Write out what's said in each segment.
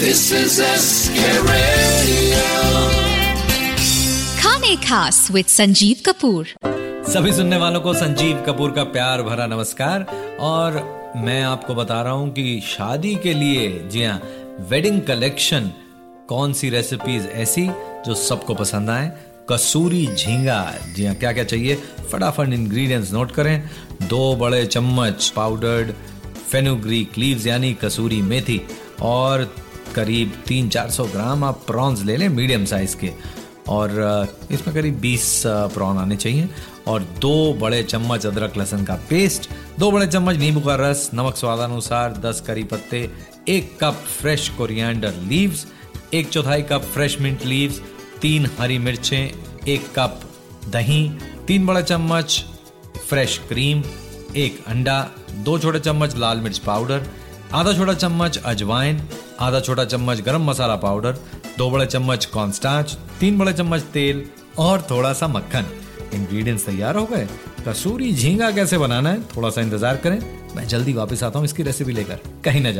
This is SK Radio. खाने खास with Sanjeev Kapoor. सभी सुनने वालों को संजीव कपूर का प्यार भरा नमस्कार और मैं आपको बता रहा हूँ कि शादी के लिए जी हाँ वेडिंग कलेक्शन कौन सी रेसिपीज़ ऐसी जो सबको पसंद आए? कसूरी झींगा जी हाँ क्या क्या चाहिए? फटाफट इंग्रेडिएंट्स नोट करें। दो बड़े चम्मच पाउडर्ड फेनुग्रीक लीव्स यानी कसूरी मेथी और करीब तीन चार सौ ग्राम आप प्रॉन्स ले लें मीडियम साइज़ के। और इसमें करीब 20 प्रॉन आने चाहिए। और दो बड़े चम्मच अदरक लहसुन का पेस्ट दो बड़े चम्मच नींबू का रस, नमक स्वादानुसार 10 करी पत्ते, एक कप फ्रेश कोरिएंडर लीव्स एक चौथाई कप फ्रेश मिंट लीव्स तीन हरी मिर्चें, एक कप दही, तीन बड़े चम्मच फ्रेश क्रीम एक अंडा, दो छोटे चम्मच लाल मिर्च पाउडर आधा छोटा चम्मच अजवाइन आधा छोटा चम्मच गरम मसाला पाउडर दो बड़े चम्मच कॉर्नस्टार्च तीन बड़े चम्मच तेल और थोड़ा सा मक्खन। इंग्रेडिएंट्स तैयार हो गए। कसूरी झींगा कैसे बनाना है थोड़ा सा इंतज़ार करें। मैं जल्दी वापस आता हूँ इसकी रेसिपी लेकर। कहीं ना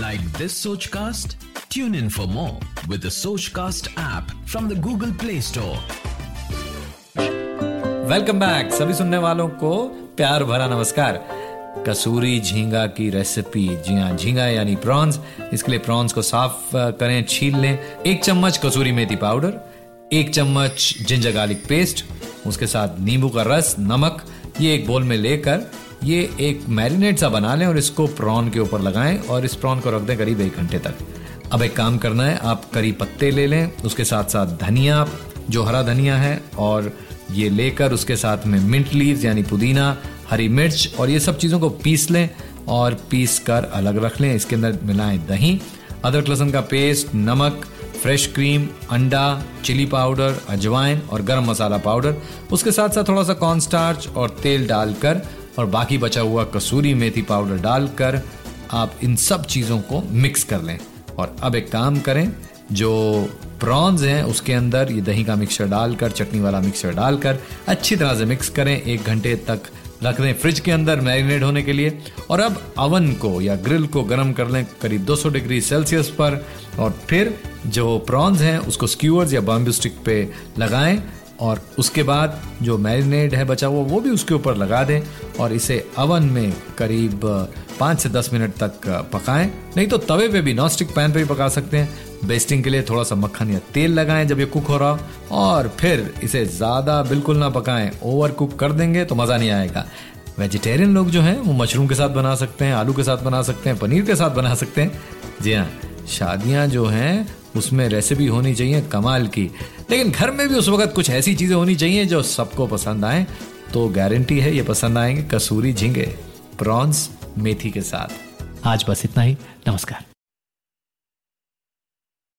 like this Sochcast tune in for more with Sochcast app from the Google play store welcome back सभी सुनने वालों को प्यार भरा नमस्कार। कसूरी झींगा की रेसिपी जी हाँ झींगा यानी प्रॉन्स इसके लिए प्रॉन्स को साफ़ करें, छील लें। एक चम्मच कसूरी मेथी पाउडर, एक चम्मच जिंजर गार्लिक पेस्ट उसके साथ नींबू का रस, नमक, ये एक बोल में लेकर ये एक मैरिनेट सा बना लें और इसको प्रॉन के ऊपर लगाएँ और इस प्रॉन को रख दें करीब एक घंटे तक। अब एक काम करना है, आप करी पत्ते ले लें, उसके साथ साथ धनिया, जो हरा धनिया है, और ये लेकर उसके साथ में मिंट लीव्स यानी पुदीना हरी मिर्च और ये सब चीज़ों को पीस लें और पीस कर अलग रख लें। इसके अंदर मिलाएँ दही, अदरक लहसुन का पेस्ट, नमक, फ्रेश क्रीम, अंडा, चिली पाउडर, अजवाइन और गरम मसाला पाउडर। उसके साथ साथ थोड़ा सा कॉर्न स्टार्च और तेल डालकर और बाकी बचा हुआ कसूरी मेथी पाउडर डालकर आप इन सब चीज़ों को मिक्स कर लें। और अब एक काम करें, जो प्रॉन्स हैं, उसके अंदर ये दही का मिक्सचर डालकर, चटनी वाला मिक्सचर डालकर अच्छी तरह से मिक्स करें। एक घंटे तक रख दें फ्रिज के अंदर मैरिनेट होने के लिए। और अब अवन को या ग्रिल को गर्म कर लें करीब 200 डिग्री सेल्सियस पर। और फिर जो प्रॉन्स हैं, उसको स्क्यूअर्स या बॉम्बे स्टिक पे लगाएँ। और उसके बाद जो मैरिनेट है बचा हुआ, वो भी उसके ऊपर लगा दें। और इसे अवन में करीब पाँच से दस मिनट तक पकाएँ। नहीं तो तवे पे भी नॉन स्टिक पैन पे भी पका सकते हैं। बेस्टिंग के लिए थोड़ा सा मक्खन या तेल लगाएँ जब ये कुक हो रहा हो। और फिर इसे ज़्यादा बिल्कुल ना पकाएँ। ओवर कुक कर देंगे तो मज़ा नहीं आएगा। वेजिटेरियन लोग जो हैं, वो मशरूम के साथ बना सकते हैं, आलू के साथ बना सकते हैं, पनीर के साथ बना सकते हैं। जी हाँ शादियाँ जो हैं, उसमें रेसिपी होनी चाहिए कमाल की। लेकिन घर में भी उस वक्त कुछ ऐसी चीज़ें होनी चाहिए जो सबको पसंद आए। तो गारंटी है, ये पसंद आएँगे। कसूरी झींगे, प्रॉन्स मेथी के साथ। आज बस इतना ही। नमस्कार।